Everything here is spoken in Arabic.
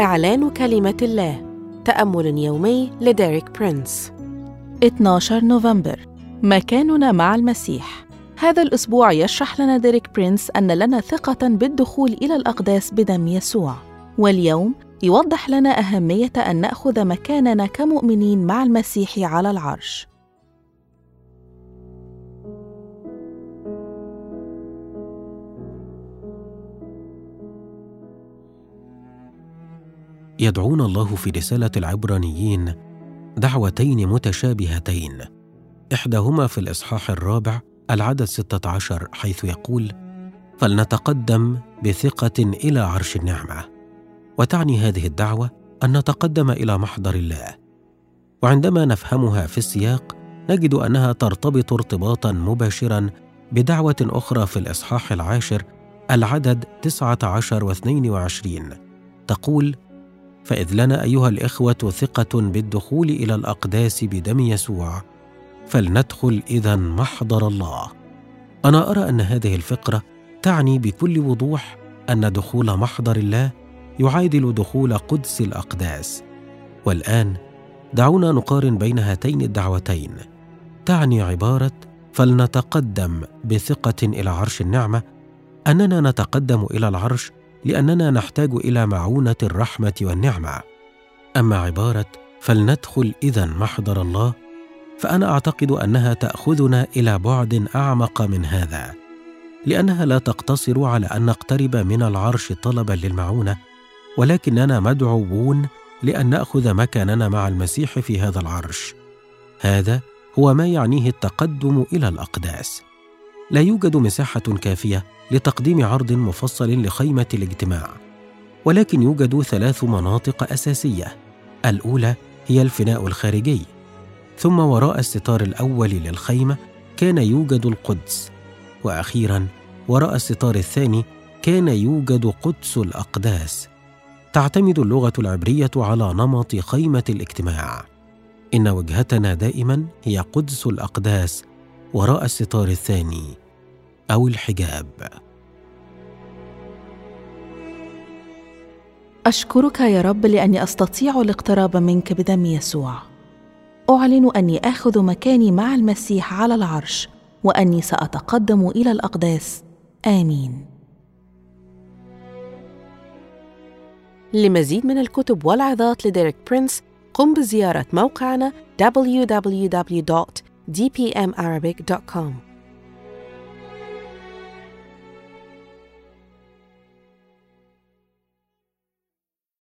إعلان كلمة الله. تأمل يومي لديريك برينس. 12 نوفمبر. مكاننا مع المسيح. هذا الأسبوع يشرح لنا ديريك برينس أن لنا ثقة بالدخول إلى الأقداس بدم يسوع. واليوم يوضح لنا أهمية أن نأخذ مكاننا كمؤمنين مع المسيح على العرش. يدعون الله في رسالة العبرانيين دعوتين متشابهتين إحداهما في الإصحاح الرابع العدد 16 حيث يقول: فلنتقدم بثقة إلى عرش النعمة. وتعني هذه الدعوة أن نتقدم إلى محضر الله. وعندما نفهمها في السياق نجد أنها ترتبط ارتباطا مباشرا بدعوة أخرى في الإصحاح العاشر العدد 19 و 22 تقول: فإذ لنا أيها الإخوة ثقة بالدخول إلى الأقداس بدم يسوع فلندخل إذا محضر الله. أنا أرى أن هذه الفقرة تعني بكل وضوح أن دخول محضر الله يعادل دخول قدس الأقداس. والآن دعونا نقارن بين هاتين الدعوتين. تعني عبارة فلنتقدم بثقة إلى عرش النعمة أننا نتقدم إلى العرش لأننا نحتاج إلى معونة الرحمة والنعمة. أما عبارة فلندخل اذا محضر الله فأنا أعتقد أنها تأخذنا إلى بعد أعمق من هذا لأنها لا تقتصر على أن نقترب من العرش طلبا للمعونة ولكننا مدعوون لأن نأخذ مكاننا مع المسيح في هذا العرش. هذا هو ما يعنيه التقدم إلى الأقداس. لا يوجد مساحة كافية لتقديم عرض مفصل لخيمة الاجتماع ولكن يوجد ثلاث مناطق أساسية. الأولى هي الفناء الخارجي ثم وراء الستار الأول للخيمة كان يوجد القدس وأخيرا وراء الستار الثاني كان يوجد قدس الأقداس. تعتمد اللغة العبرية على نمط خيمة الاجتماع. إن وجهتنا دائما هي قدس الأقداس وراء الستار الثاني أو الحجاب. أشكرك يا رب لأني أستطيع الاقتراب منك بدم يسوع. أعلن أني آخذ مكاني مع المسيح على العرش وأني سأتقدم إلى الأقداس. آمين. لمزيد من الكتب والعظات لديريك برينس قم بزيارة موقعنا dpmarabic.com.